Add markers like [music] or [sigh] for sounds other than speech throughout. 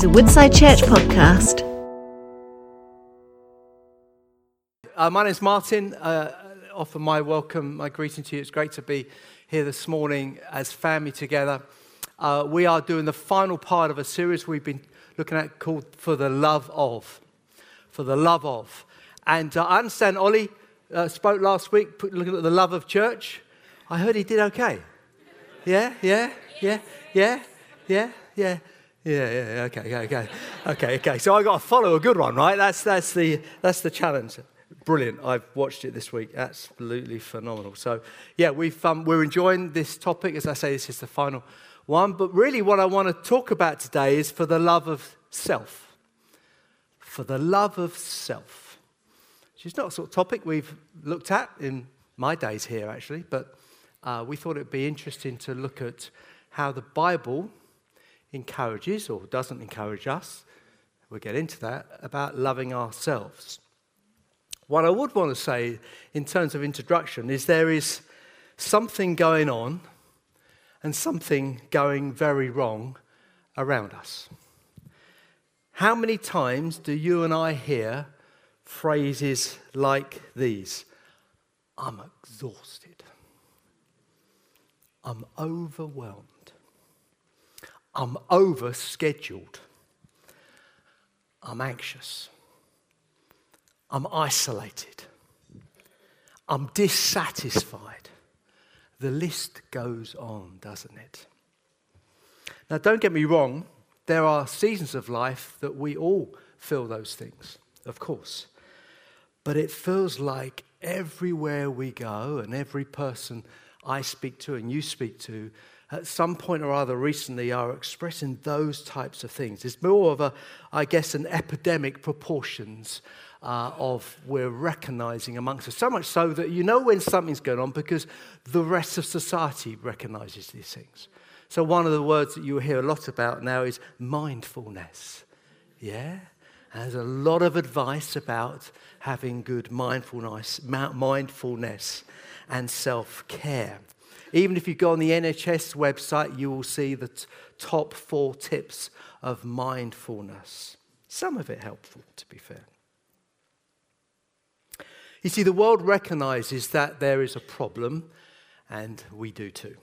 is a Woodside Church podcast. Uh, my name's Martin. Uh, offer my welcome, my greeting to you. It's great to be here this morning as family together. Uh, we are doing the final part of a series we've been looking at called For the Love of. For the Love of. And uh, I understand Ollie uh, spoke last week put- looking at the love of church. I heard he did okay. Yeah, yeah, yeah, yeah, yeah, yeah. Yeah, yeah, okay, okay, okay, okay, okay. So I got to follow a good one, right? That's that's the that's the challenge. Brilliant. I've watched it this week. Absolutely phenomenal. So yeah, we've um, we're enjoying this topic. As I say, this is the final one. But really, what I want to talk about today is for the love of self. For the love of self, which is not a sort of topic we've looked at in my days here, actually. But uh, we thought it'd be interesting to look at how the Bible encourages or doesn't encourage us, we'll get into that, about loving ourselves. What I would want to say in terms of introduction is there is something going on and something going very wrong around us. How many times do you and I hear phrases like these? I'm exhausted. I'm overwhelmed. I'm overscheduled. I'm anxious. I'm isolated. I'm dissatisfied. The list goes on, doesn't it? Now, don't get me wrong, there are seasons of life that we all feel those things, of course. But it feels like everywhere we go and every person I speak to and you speak to at some point or other recently are expressing those types of things. It's more of a, I guess, an epidemic proportions uh, of we're recognizing amongst us. So much so that you know when something's going on because the rest of society recognizes these things. So, one of the words that you hear a lot about now is mindfulness. Yeah? There's a lot of advice about having good mindfulness, mindfulness and self care. Even if you go on the NHS website, you will see the t- top four tips of mindfulness. Some of it helpful, to be fair. You see, the world recognizes that there is a problem, and we do too.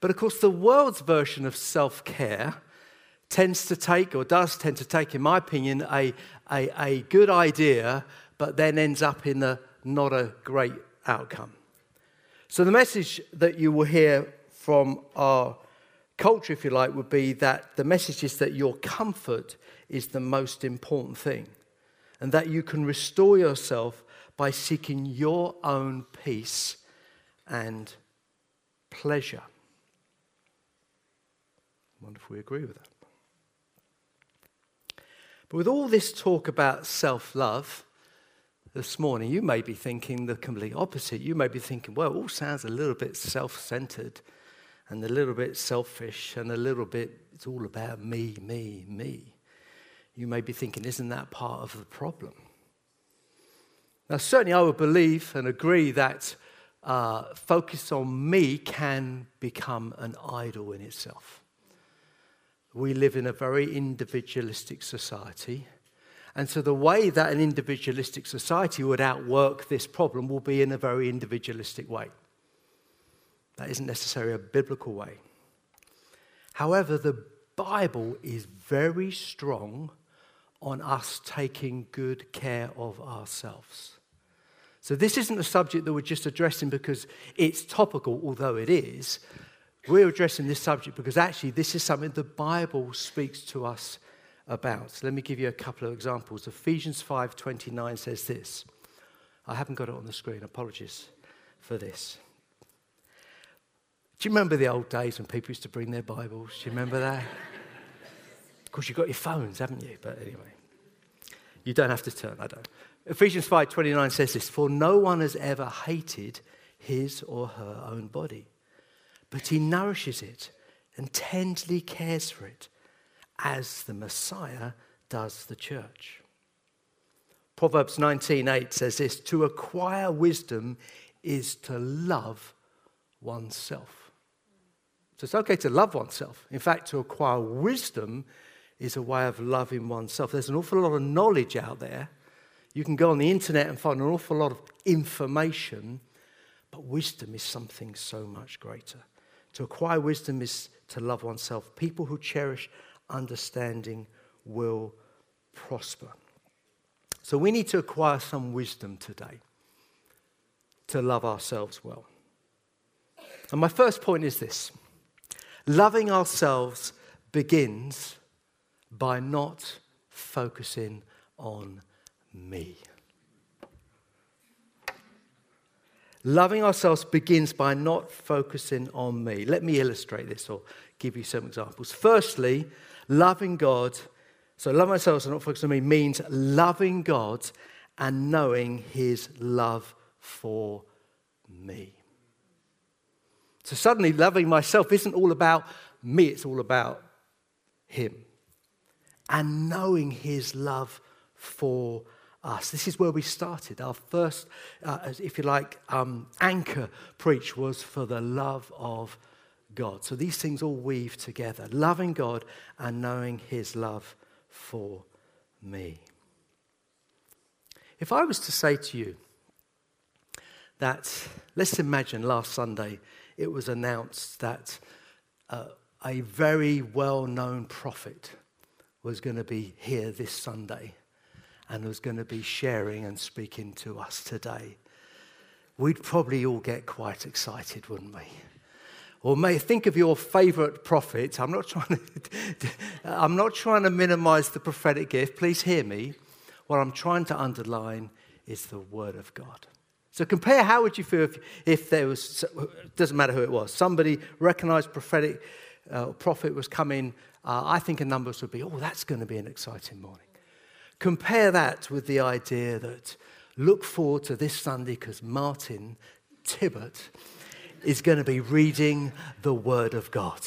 But of course, the world's version of self care tends to take, or does tend to take, in my opinion, a, a, a good idea, but then ends up in a not a great outcome. So, the message that you will hear from our culture, if you like, would be that the message is that your comfort is the most important thing, and that you can restore yourself by seeking your own peace and pleasure. I wonder if we agree with that. But with all this talk about self love, this morning, you may be thinking the complete opposite. You may be thinking, well, it all sounds a little bit self centered and a little bit selfish and a little bit, it's all about me, me, me. You may be thinking, isn't that part of the problem? Now, certainly, I would believe and agree that uh, focus on me can become an idol in itself. We live in a very individualistic society. And so, the way that an individualistic society would outwork this problem will be in a very individualistic way. That isn't necessarily a biblical way. However, the Bible is very strong on us taking good care of ourselves. So, this isn't a subject that we're just addressing because it's topical, although it is. We're addressing this subject because actually, this is something the Bible speaks to us about. Let me give you a couple of examples. Ephesians 5:29 says this. I haven't got it on the screen. Apologies for this. Do you remember the old days when people used to bring their Bibles? Do you remember that? of course, you've got your phones, haven't you? But anyway, you don't have to turn. I don't. Ephesians 5:29 says this: "For no one has ever hated his or her own body, but he nourishes it and tenderly cares for it." As the Messiah does the church. Proverbs 19:8 says this, to acquire wisdom is to love oneself. So it's okay to love oneself. In fact, to acquire wisdom is a way of loving oneself. There's an awful lot of knowledge out there. You can go on the internet and find an awful lot of information, but wisdom is something so much greater. To acquire wisdom is to love oneself. People who cherish understanding will prosper. So we need to acquire some wisdom today to love ourselves well. And my first point is this loving ourselves begins by not focusing on me. Loving ourselves begins by not focusing on me. Let me illustrate this or give you some examples. Firstly, loving God, so love myself and not focusing on me means loving God and knowing his love for me. So suddenly, loving myself isn't all about me, it's all about him. And knowing his love for us. This is where we started. Our first, uh, if you like, um, anchor preach was for the love of God. So these things all weave together loving God and knowing his love for me. If I was to say to you that, let's imagine last Sunday it was announced that uh, a very well known prophet was going to be here this Sunday and was going to be sharing and speaking to us today, we'd probably all get quite excited, wouldn't we? Or may think of your favorite prophet. I'm not trying to, [laughs] I'm not trying to minimize the prophetic gift. Please hear me. What I'm trying to underline is the word of God. So compare how would you feel if, if there was, doesn't matter who it was, somebody recognized prophetic uh, prophet was coming. Uh, I think a numbers would be, oh, that's going to be an exciting morning. Compare that with the idea that look forward to this Sunday because Martin Tibbert is going to be reading the Word of God.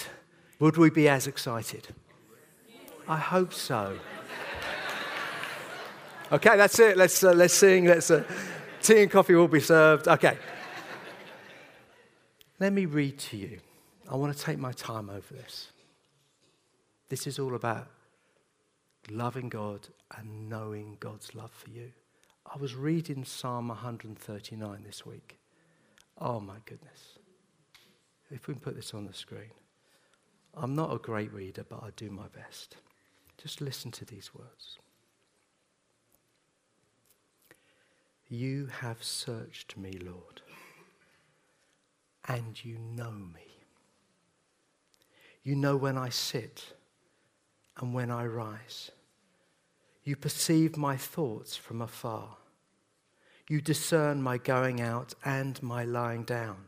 Would we be as excited? I hope so. Okay, that's it. Let's, uh, let's sing. Let's, uh, tea and coffee will be served. Okay. Let me read to you. I want to take my time over this. This is all about loving God and knowing God's love for you. I was reading Psalm 139 this week. Oh my goodness. If we can put this on the screen. I'm not a great reader, but I do my best. Just listen to these words. You have searched me, Lord, and you know me. You know when I sit and when I rise. You perceive my thoughts from afar. You discern my going out and my lying down.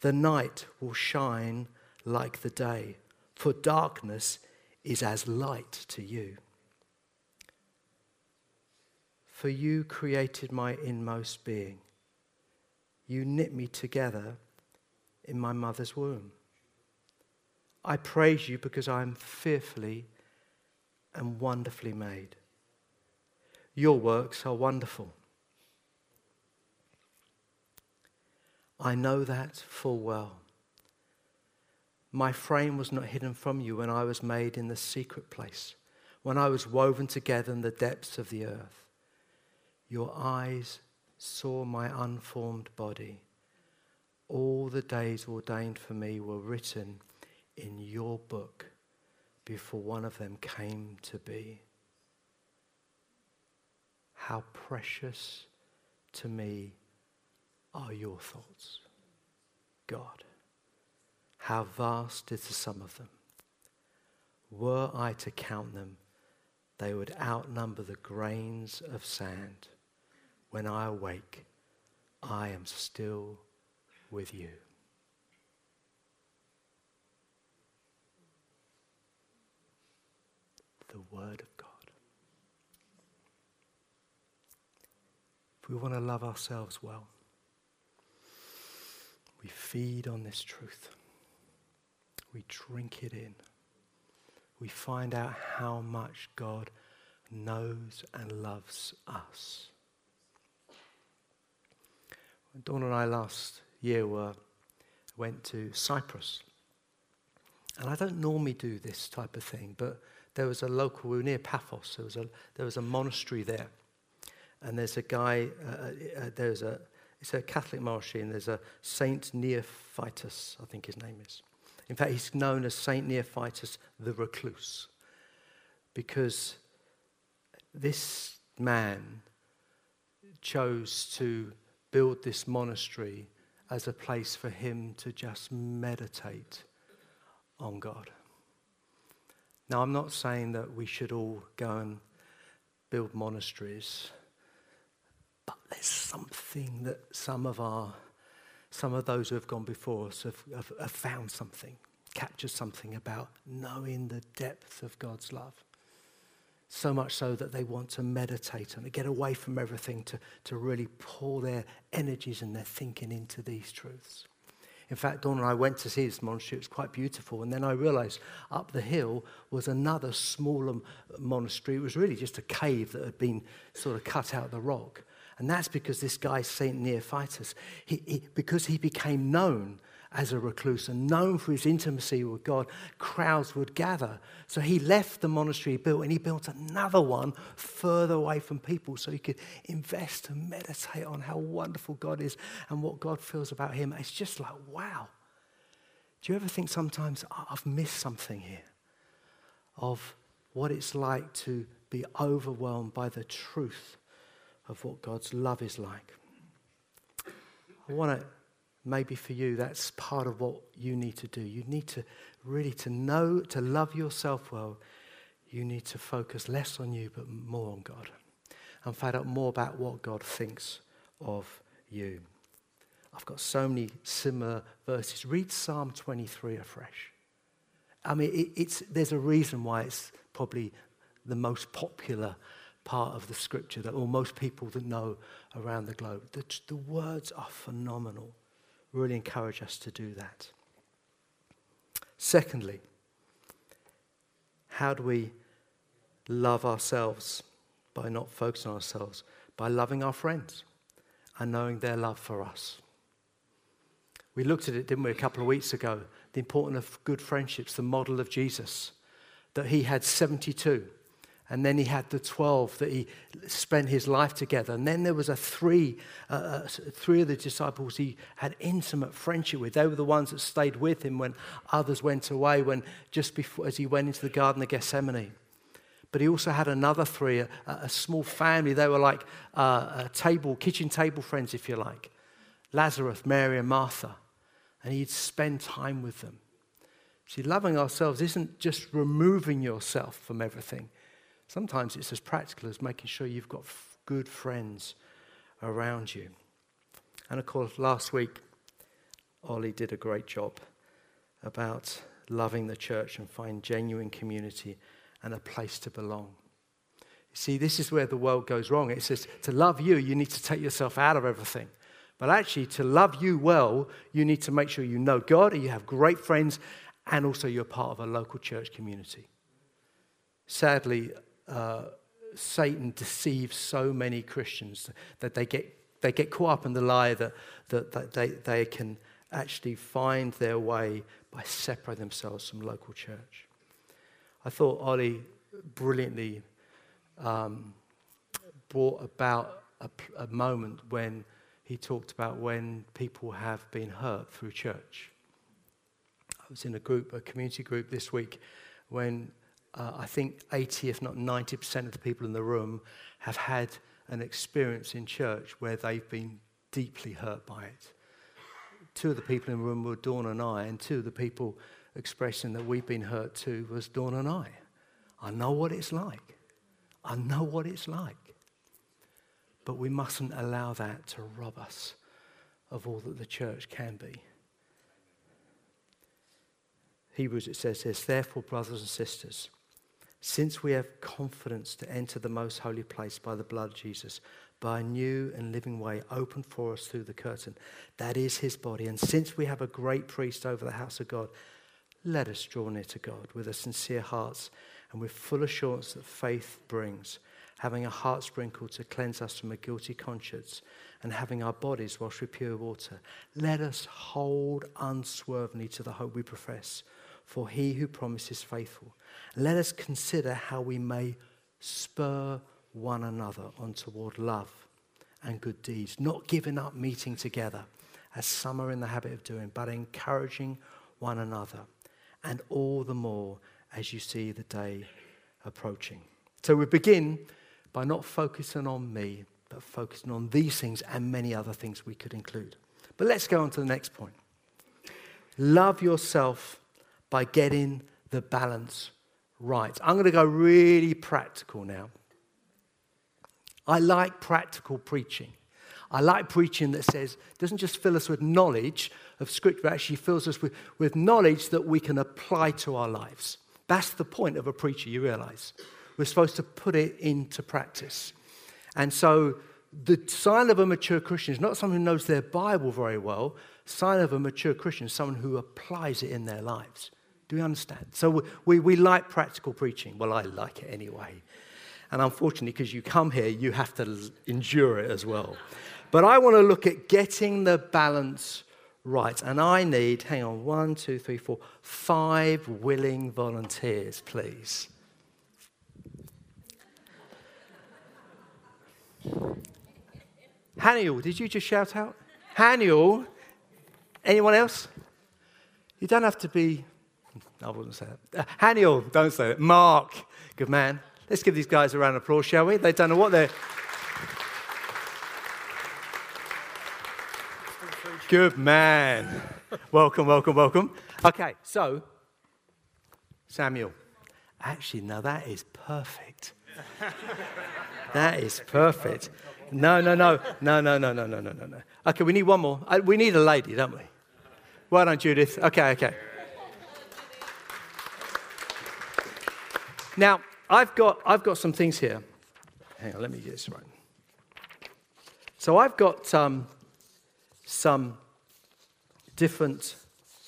The night will shine like the day, for darkness is as light to you. For you created my inmost being. You knit me together in my mother's womb. I praise you because I am fearfully and wonderfully made. Your works are wonderful. I know that full well. My frame was not hidden from you when I was made in the secret place, when I was woven together in the depths of the earth. Your eyes saw my unformed body. All the days ordained for me were written in your book before one of them came to be. How precious to me are your thoughts, God. How vast is the sum of them. Were I to count them, they would outnumber the grains of sand. When I awake, I am still with you. The Word of God. If we want to love ourselves well, we feed on this truth. We drink it in. We find out how much God knows and loves us. Dawn and I last year were, went to Cyprus. And I don't normally do this type of thing, but there was a local, we were near Paphos, there was a, there was a monastery there. And there's a guy, uh, uh, uh there's a, it's a Catholic monastery, and there's a Saint Neophytus, I think his name is. In fact, he's known as Saint Neophytus the Recluse, because this man chose to build this monastery as a place for him to just meditate on God. Now, I'm not saying that we should all go and build monasteries, but there's something that some of our, some of those who have gone before us have, have, have found something, captured something about knowing the depth of God's love so much so that they want to meditate and get away from everything to, to really pour their energies and their thinking into these truths. In fact, Dawn and I went to see this monastery. It was quite beautiful. And then I realized up the hill was another smaller monastery. It was really just a cave that had been sort of cut out of the rock. And that's because this guy, St. Neophytus, he, he, because he became known as a recluse and known for his intimacy with God, crowds would gather. So he left the monastery he built and he built another one further away from people so he could invest and meditate on how wonderful God is and what God feels about him. It's just like, wow. Do you ever think sometimes I've missed something here of what it's like to be overwhelmed by the truth of what God's love is like? I want to maybe for you that's part of what you need to do. You need to really to know to love yourself well you need to focus less on you but more on god and find out more about what god thinks of you. I've got so many similar verses. Read psalm 23 afresh. I mean it, it's, there's a reason why it's probably the most popular part of the scripture that almost people that know around the globe the, the words are phenomenal really encourage us to do that. Secondly, how do we love ourselves by not focusing on ourselves? By loving our friends and knowing their love for us. We looked at it, didn't we, a couple of weeks ago? The importance of good friendships, the model of Jesus, that he had 72 and then he had the 12 that he spent his life together. And then there was a three, uh, uh three of the disciples he had intimate friendship with. They were the ones that stayed with him when others went away, when just before, as he went into the Garden of Gethsemane. But he also had another three, a, a small family. They were like uh, table, kitchen table friends, if you like. Lazarus, Mary, and Martha. And he'd spend time with them. See, loving ourselves isn't just removing yourself from everything Sometimes it's as practical as making sure you've got f- good friends around you. And of course, last week, Ollie did a great job about loving the church and find genuine community and a place to belong. You see, this is where the world goes wrong. It says to love you, you need to take yourself out of everything. But actually, to love you well, you need to make sure you know God, you have great friends, and also you're part of a local church community. Sadly, uh, Satan deceives so many Christians that they get, they get caught up in the lie that, that, that they, they can actually find their way by separating themselves from local church. I thought Ollie brilliantly um, brought about a, a moment when he talked about when people have been hurt through church. I was in a group, a community group this week, when uh, I think 80, if not 90% of the people in the room have had an experience in church where they've been deeply hurt by it. Two of the people in the room were Dawn and I, and two of the people expressing that we've been hurt too was Dawn and I. I know what it's like. I know what it's like. But we mustn't allow that to rob us of all that the church can be. Hebrews, it says this, therefore, brothers and sisters, since we have confidence to enter the most holy place by the blood of Jesus, by a new and living way opened for us through the curtain, that is his body, and since we have a great priest over the house of God, let us draw near to God with a sincere hearts and with full assurance that faith brings, having a heart sprinkled to cleanse us from a guilty conscience, and having our bodies washed with pure water. Let us hold unswervingly to the hope we profess, for he who promises faithful. Let us consider how we may spur one another on toward love and good deeds, not giving up meeting together, as some are in the habit of doing, but encouraging one another, and all the more as you see the day approaching. So we begin by not focusing on me, but focusing on these things and many other things we could include. But let's go on to the next point. Love yourself by getting the balance right. I'm going to go really practical now. I like practical preaching. I like preaching that says, doesn't just fill us with knowledge of Scripture, but actually fills us with, with knowledge that we can apply to our lives. That's the point of a preacher, you realize. We're supposed to put it into practice. And so the sign of a mature Christian is not someone who knows their Bible very well. Sign of a mature Christian is someone who applies it in their lives. Do we understand? So we, we, like practical preaching. Well, I like it anyway. And unfortunately, because you come here, you have to endure it as well. But I want to look at getting the balance right. And I need, hang on, one, two, three, four, five willing volunteers, please. Haniel, did you just shout out? Haniel? Anyone else? You don't have to be I wouldn't say that. Uh, Haniel, don't say it. Mark, good man. Let's give these guys a round of applause, shall we? They don't know what they're. Good man. welcome, welcome, welcome. Okay, so Samuel. Actually, now that is perfect. that is perfect. No, no, no, no, no, no, no, no, no, no. Okay, we need one more. Uh, we need a lady, don't we? Well done, Judith. Okay, okay. Now, I've got, I've got some things here. Hang on, let me get this right. So I've got um, some different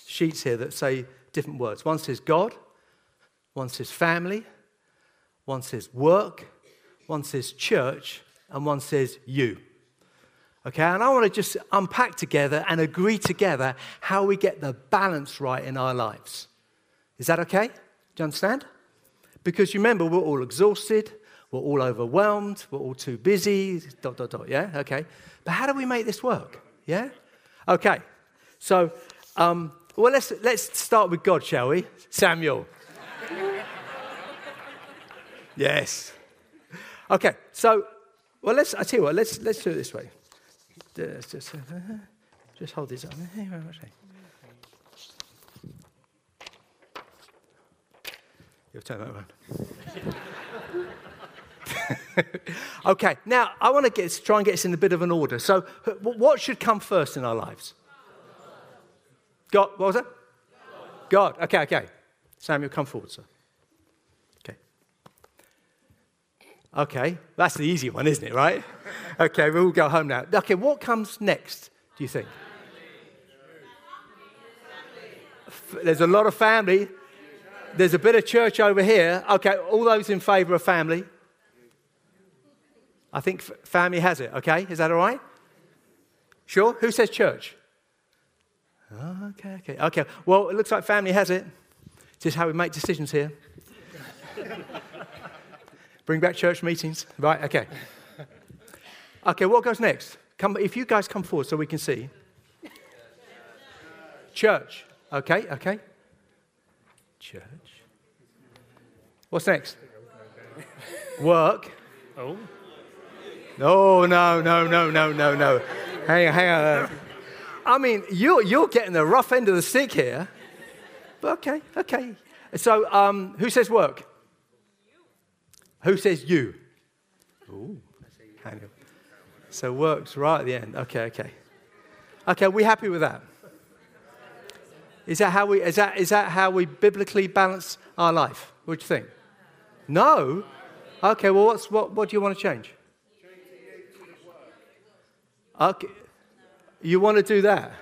sheets here that say different words. One says God, one says family, one says work, one says church, and one says you. Okay, and I want to just unpack together and agree together how we get the balance right in our lives. Is that okay? Do you understand? Because remember, we're all exhausted, we're all overwhelmed, we're all too busy, dot, dot, dot, yeah? Okay. But how do we make this work? Yeah? Okay. So, um, well, let's, let's start with God, shall we? Samuel. yes. Okay, so, well, let's, I tell you what, let's, let's do it this way. Just, just hold this up. You'll turn that around. [laughs] okay, now I want to get, try and get us in a bit of an order. So, what should come first in our lives? God. What was that? God. God. Okay, okay. Samuel, come forward, sir. Okay. Okay, that's the easy one, isn't it, right? Okay, we'll go home now. Okay, what comes next, do you think? There's a lot of family. There's a bit of church over here. Okay, all those in favor of family? I think family has it, okay? Is that all right? Sure? Who says church? Okay, okay, okay. Well, it looks like family has it. This is how we make decisions here. [laughs] Bring back church meetings. Right, okay. Okay, what goes next? Come, if you guys come forward so we can see. Church. Okay, okay. Church. What's next? [laughs] Work. Oh. No, no, no, no, no, no, no. Hang on, hang on. I mean, you're, you're getting the rough end of the stick here. But okay, okay. So, um, who says work? Who says you? Ooh, hang on. So, work's right at the end. Okay, okay. Okay, are we happy with that? Is that how we, is that, is that how we biblically balance our life? What do you think? No? Okay, well, what's, what, what do you want to change? Okay. You want to do that?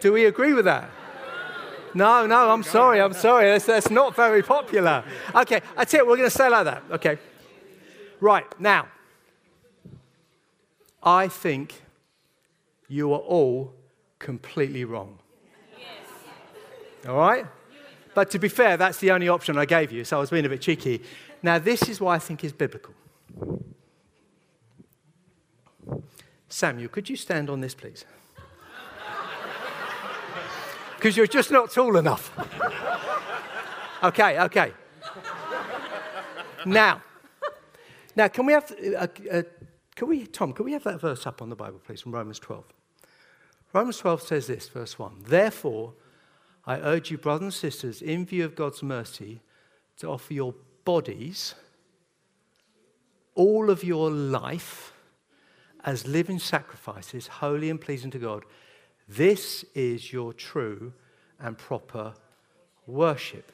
Do we agree with that? No, no, I'm sorry, I'm sorry. That's, that's not very popular. Okay, I tell you, we're going to say like that. Okay. Right, now, I think you are all completely wrong. All right? But to be fair, that's the only option I gave you, so I was being a bit cheeky. Now, this is what I think is biblical. Samuel, could you stand on this, please? [laughs] Because you're just not tall enough. [laughs] okay, okay. Now, now, can we have, uh, uh, can we, Tom, can we have that verse up on the Bible, please, from Romans 12? Romans 12 says this, verse 1 Therefore, I urge you, brothers and sisters, in view of God's mercy, to offer your bodies, all of your life, as living sacrifices, holy and pleasing to God. This is your true and proper worship.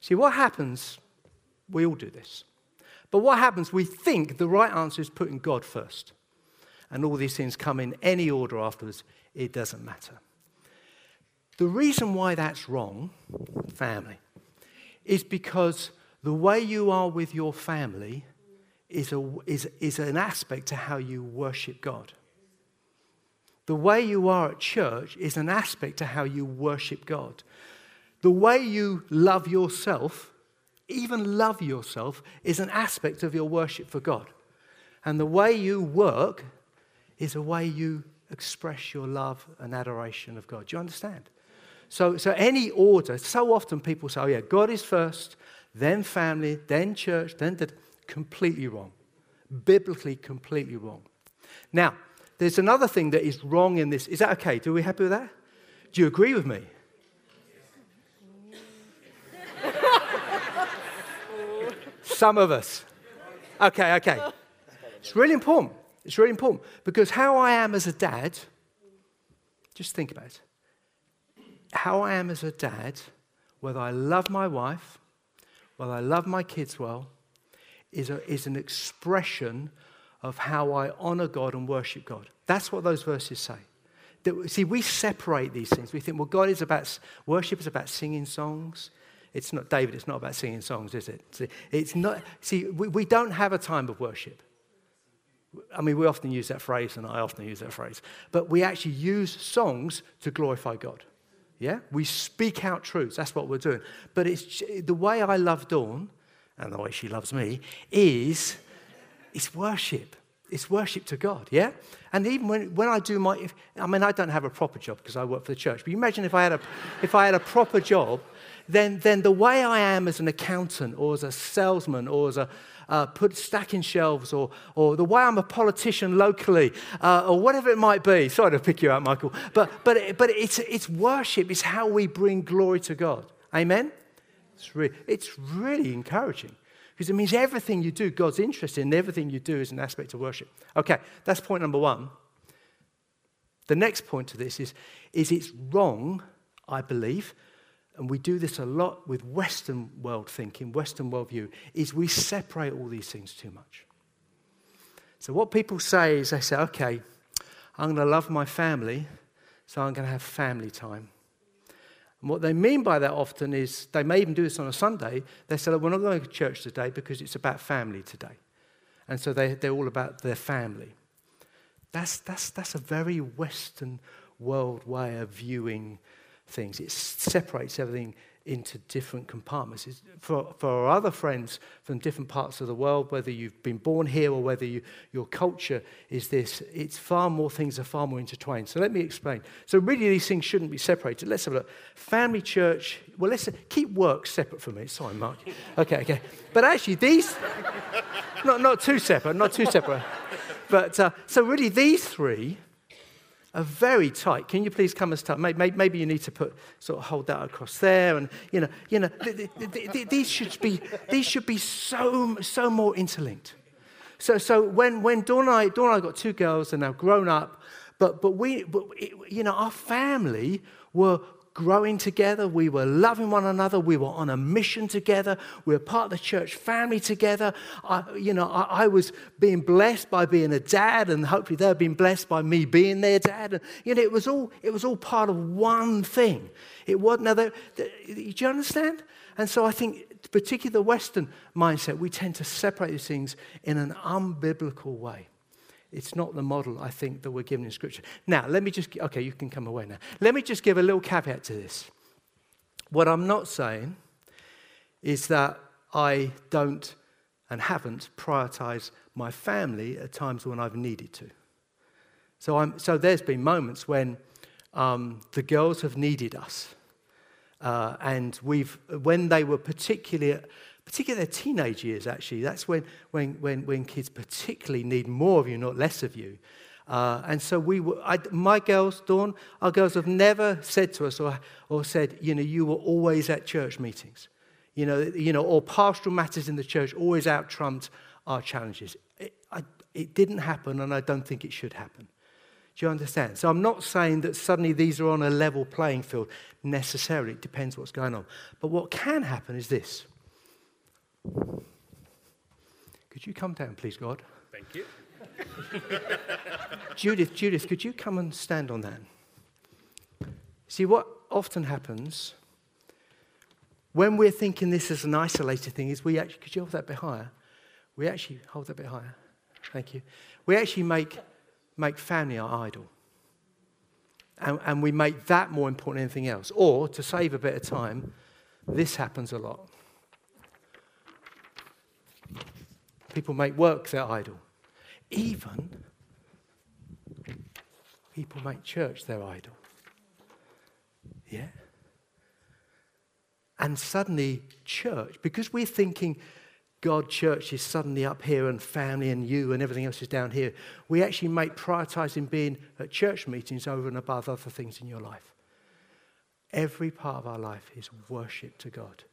See, what happens, we all do this. But what happens, we think the right answer is putting God first. And all these things come in any order afterwards. It doesn't matter. The reason why that's wrong, family, is because the way you are with your family is, a, is, is an aspect to how you worship God. The way you are at church is an aspect to how you worship God. The way you love yourself, even love yourself, is an aspect of your worship for God. And the way you work is a way you express your love and adoration of God. Do you understand? So, so any order, so often people say, oh yeah, God is first, then family, then church, then the, completely wrong. Biblically, completely wrong. Now, there's another thing that is wrong in this. Is that okay? Do we happy with that? Do you agree with me? Some of us. Okay, okay. It's really important. It's really important because how I am as a dad, just think about it. How I am as a dad, whether I love my wife, whether I love my kids well, is, a, is an expression of how I honor God and worship God. That's what those verses say. That, see, we separate these things. We think, well, God is about, worship is about singing songs. It's not, David, it's not about singing songs, is it? See, it's not, see, we, we don't have a time of worship. I mean, we often use that phrase, and I often use that phrase, but we actually use songs to glorify God. Yeah? We speak out truths. That's what we're doing. But it's the way I love Dawn and the way she loves me is it's worship. It's worship to God, yeah? And even when, when I do my, if, I mean, I don't have a proper job because I work for the church, but imagine if I had a, if I had a proper job, then, then the way I am as an accountant or as a salesman or as a, uh, put stacking shelves or, or the way I'm a politician locally uh, or whatever it might be. Sorry to pick you out, Michael. But, but, but it's, it's worship, it's how we bring glory to God. Amen? It's, re- it's really encouraging because it means everything you do, God's interested in, everything you do is an aspect of worship. Okay, that's point number one. The next point to this is, is it's wrong, I believe, and we do this a lot with Western world thinking, Western worldview, is we separate all these things too much. So what people say is they say, okay, I'm going to love my family, so I'm going to have family time. And what they mean by that often is they may even do this on a Sunday. They say, We're not going to church today because it's about family today. And so they, they're all about their family. That's, that's, that's a very Western world way of viewing things. It separates everything into different compartments. It's for, for our other friends from different parts of the world, whether you've been born here or whether you, your culture is this, it's far more things are far more intertwined. So let me explain. So really these things shouldn't be separated. Let's have a look. Family, church, well, let's keep work separate from it. Sorry, Mark. Okay, okay. But actually these, [laughs] not, not too separate, not too separate. But uh, so really these three are very tight. Can you please come and start? Maybe, you need to put sort of hold that across there, and you know, you know, th- th- th- these should be these should be so so more interlinked. So so when when Dawn and I Dawn and I got two girls and now grown up, but but we but it, you know our family were growing together. We were loving one another. We were on a mission together. We were part of the church family together. I, you know, I, I was being blessed by being a dad, and hopefully they've been blessed by me being their dad. And you know, it was all it was all part of one thing. It was now. Do you understand? And so I think, particularly the Western mindset, we tend to separate these things in an unbiblical way. It's not the model, I think, that we're given in Scripture. Now, let me just, okay, you can come away now. Let me just give a little caveat to this. What I'm not saying is that I don't and haven't prioritized my family at times when I've needed to. So, I'm, so there's been moments when um, the girls have needed us. Uh, and we've, when they were particularly particularly their teenage years, actually. That's when, when, when, when kids particularly need more of you, not less of you. Uh, and so we were, I, my girls, Dawn, our girls have never said to us or, or said, you know, you were always at church meetings. You know, you know, or pastoral matters in the church always out trumped our challenges. It, I, it didn't happen, and I don't think it should happen. Do you understand? So I'm not saying that suddenly these are on a level playing field necessarily. It depends what's going on. But what can happen is this could you come down, please, God? Thank you. [laughs] Judith, Judith, could you come and stand on that? See, what often happens when we're thinking this is an isolated thing is we actually, could you hold that bit higher? We actually, hold that bit higher. Thank you. We actually make, make family our idol. And, and we make that more important than anything else. Or, to save a bit of time, this happens a lot. People make work their idol. Even people make church their idol. Yeah? And suddenly, church, because we're thinking God, church is suddenly up here and family and you and everything else is down here, we actually make prioritizing being at church meetings over and above other things in your life. Every part of our life is worship to God.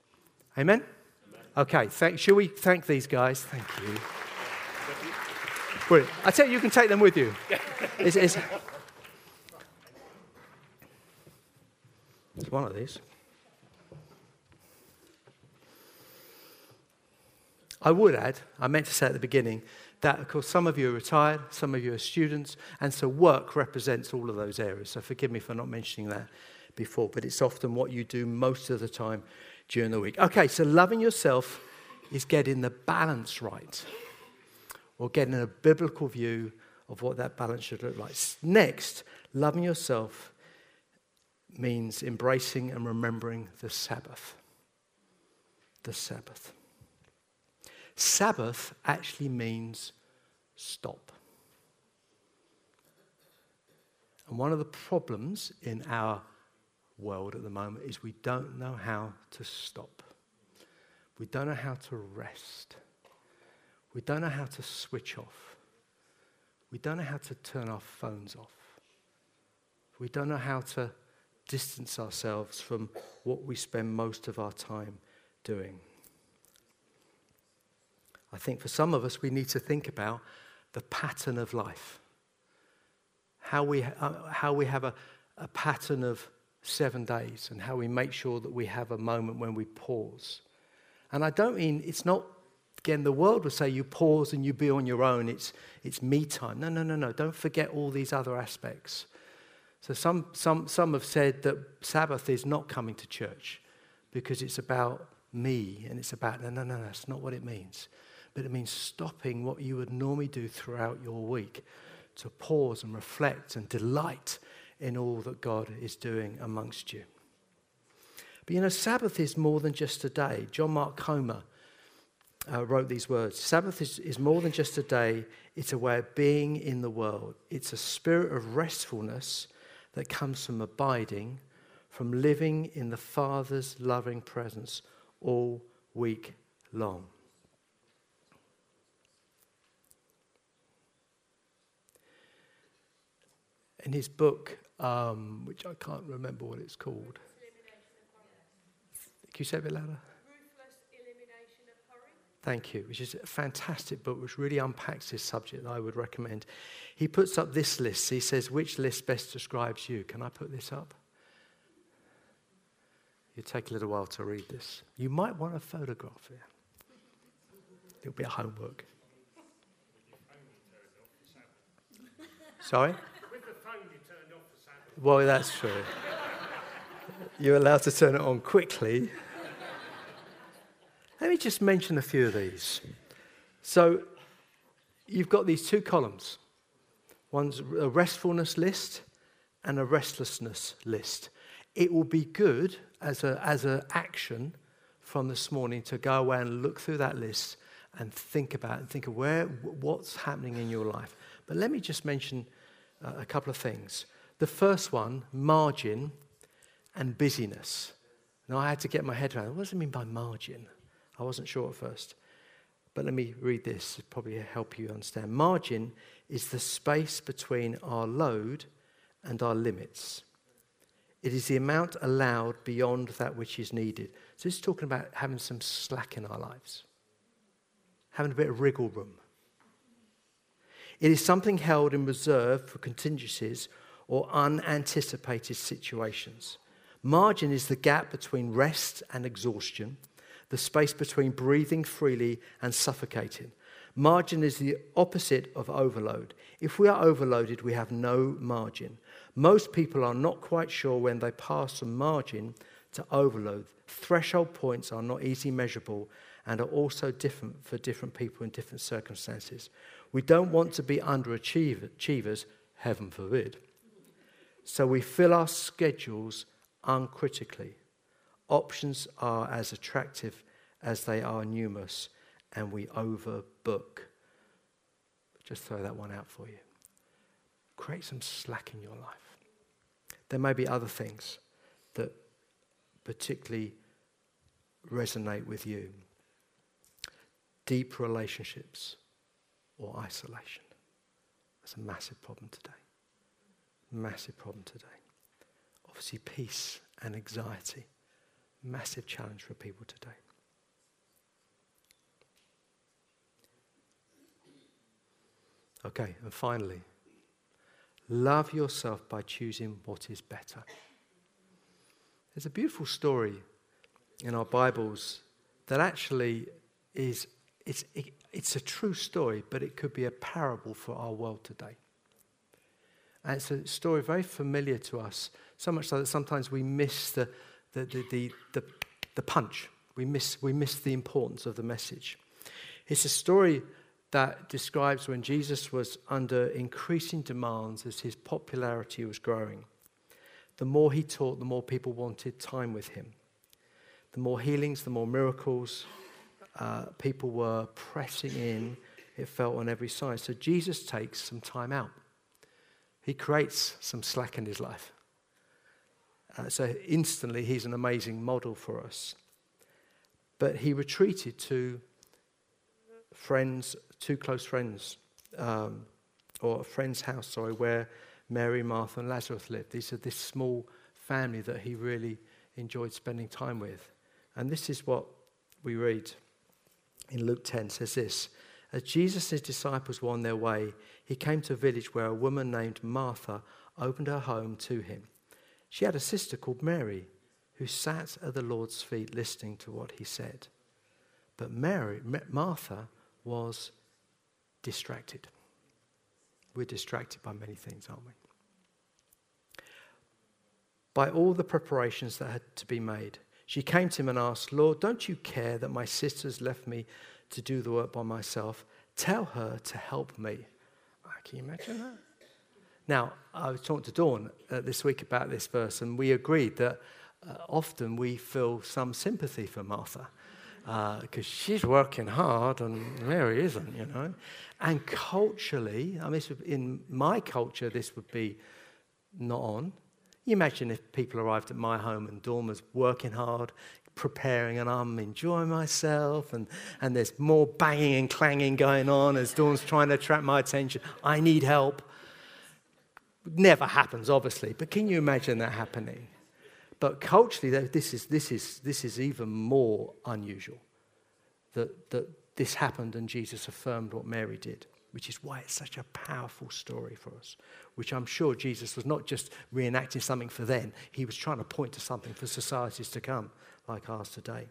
Amen? Okay, thank, shall we thank these guys? Thank you. Brilliant. I tell you, you can take them with you. [laughs] It's, it's, it's one of these. I would add, I meant to say at the beginning, that of course some of you are retired, some of you are students, and so work represents all of those areas. So forgive me for not mentioning that before, but it's often what you do most of the time during the week. Okay, so loving yourself is getting the balance right, or getting a biblical view of what that balance should look like. Next, loving yourself means embracing and remembering the Sabbath. The Sabbath. Sabbath actually means stop. And one of the problems in our world at the moment is we don't know how to stop. We don't know how to rest. We don't know how to switch off. We don't know how to turn our phones off. We don't know how to distance ourselves from what we spend most of our time doing. I think for some of us, we need to think about the pattern of life. How we, uh, how we have a, a pattern of seven days and how we make sure that we have a moment when we pause. And I don't mean it's not, again, the world would say you pause and you be on your own, it's, it's me time. No, no, no, no. Don't forget all these other aspects. So some, some, some have said that Sabbath is not coming to church because it's about me and it's about, no, no, no, that's not what it means. But it means stopping what you would normally do throughout your week to pause and reflect and delight in all that God is doing amongst you. But you know, Sabbath is more than just a day. John Mark Comer uh, wrote these words Sabbath is, is more than just a day, it's a way of being in the world. It's a spirit of restfulness that comes from abiding, from living in the Father's loving presence all week long. In his book, um, which I can't remember what it's called, can you say it a bit louder? Thank you, which is a fantastic book which really unpacks this subject I would recommend. He puts up this list. He says, Which list best describes you? Can I put this up? You take a little while to read this. You might want a photograph here. It'll be a homework. Sorry? Well, that's true. You're allowed to turn it on quickly let me just mention a few of these. So, you've got these two columns one's a restfulness list and a restlessness list. It will be good as an as a action from this morning to go away and look through that list and think about and think of where, what's happening in your life. But let me just mention uh, a couple of things. The first one, margin and busyness. Now, I had to get my head around what does it mean by margin? I wasn't sure at first. But let me read this, it'll probably help you understand. Margin is the space between our load and our limits. It is the amount allowed beyond that which is needed. So this is talking about having some slack in our lives, having a bit of wriggle room. It is something held in reserve for contingencies or unanticipated situations. Margin is the gap between rest and exhaustion the space between breathing freely and suffocating. Margin is the opposite of overload. If we are overloaded, we have no margin. Most people are not quite sure when they pass from margin to overload. Threshold points are not easily measurable and are also different for different people in different circumstances. We don't want to be underachievers, heaven forbid. So we fill our schedules uncritically. Options are as attractive as they are numerous, and we overbook. Just throw that one out for you. Create some slack in your life. There may be other things that particularly resonate with you deep relationships or isolation. That's a massive problem today. Massive problem today. Obviously, peace and anxiety Massive challenge for people today. Okay, and finally, love yourself by choosing what is better. There's a beautiful story in our Bibles that actually is it's, it, it's a true story, but it could be a parable for our world today. And it's a story very familiar to us, so much so that sometimes we miss the, the, the, the, the, the punch. We miss, we miss the importance of the message. It's a story that describes when Jesus was under increasing demands as his popularity was growing. The more he taught, the more people wanted time with him. The more healings, the more miracles, uh, people were pressing in, it felt on every side. So Jesus takes some time out. He creates some slack in his life. Uh, so instantly, he's an amazing model for us. But he retreated to friends, two close friends, um, or a friend's house, sorry, where Mary, Martha, and Lazarus lived. These are this small family that he really enjoyed spending time with. And this is what we read in Luke 10 says this As Jesus' disciples were on their way, he came to a village where a woman named Martha opened her home to him. She had a sister called Mary who sat at the Lord's feet listening to what he said. But Mary, Martha was distracted. We're distracted by many things, aren't we? By all the preparations that had to be made. She came to him and asked, Lord, don't you care that my sister's left me to do the work by myself? Tell her to help me. Ah, can you imagine that? Now, I was talking to Dawn uh, this week about this verse, and we agreed that uh, often we feel some sympathy for Martha because uh, she's working hard and Mary isn't, you know. And culturally, I mean, in my culture, this would be not on. You imagine if people arrived at my home and Dawn was working hard, preparing, and I'm enjoying myself, and, and there's more banging and clanging going on as Dawn's trying to attract my attention. I need help. Never happens, obviously, but can you imagine that happening? But culturally, this is, this is, this is even more unusual that, that this happened and Jesus affirmed what Mary did, which is why it's such a powerful story for us. Which I'm sure Jesus was not just reenacting something for then, he was trying to point to something for societies to come, like ours today.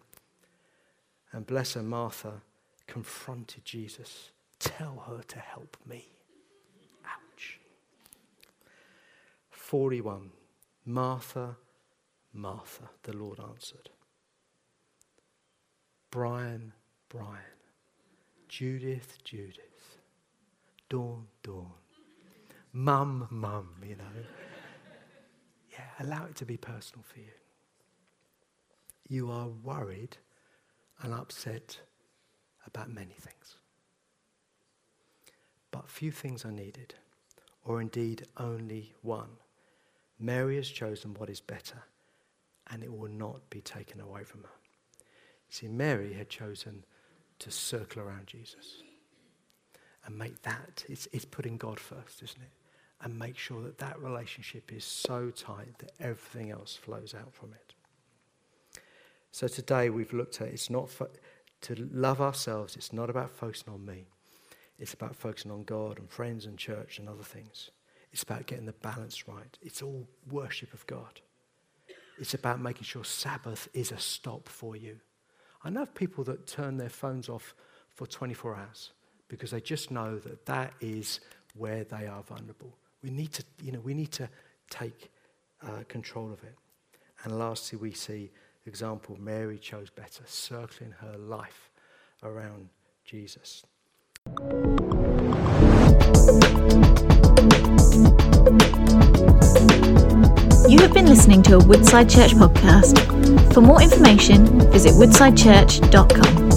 And bless her, Martha confronted Jesus. Tell her to help me. Ouch. 41. Martha Martha, the Lord answered. Brian, Brian. Judith, Judith. Dawn, Dawn. Mum, Mum, you know. [laughs] Yeah, allow it to be personal for you. You are worried and upset about many things. But few things are needed, or indeed only one. Mary has chosen what is better and it will not be taken away from her. See, Mary had chosen to circle around Jesus and make that, it's, it's putting God first, isn't it? And make sure that that relationship is so tight that everything else flows out from it. So today we've looked at it's not to love ourselves, it's not about focusing on me. It's about focusing on God and friends and church and other things. It's about getting the balance right. It's all worship of God. It's about making sure Sabbath is a stop for you. I know of people that turn their phones off for 24 hours because they just know that that is where they are vulnerable. We need to, you know, we need to take uh, control of it. And lastly, we see example Mary chose better, circling her life around Jesus. You have been listening to a Woodside Church podcast. For more information, visit woodsidechurch.com.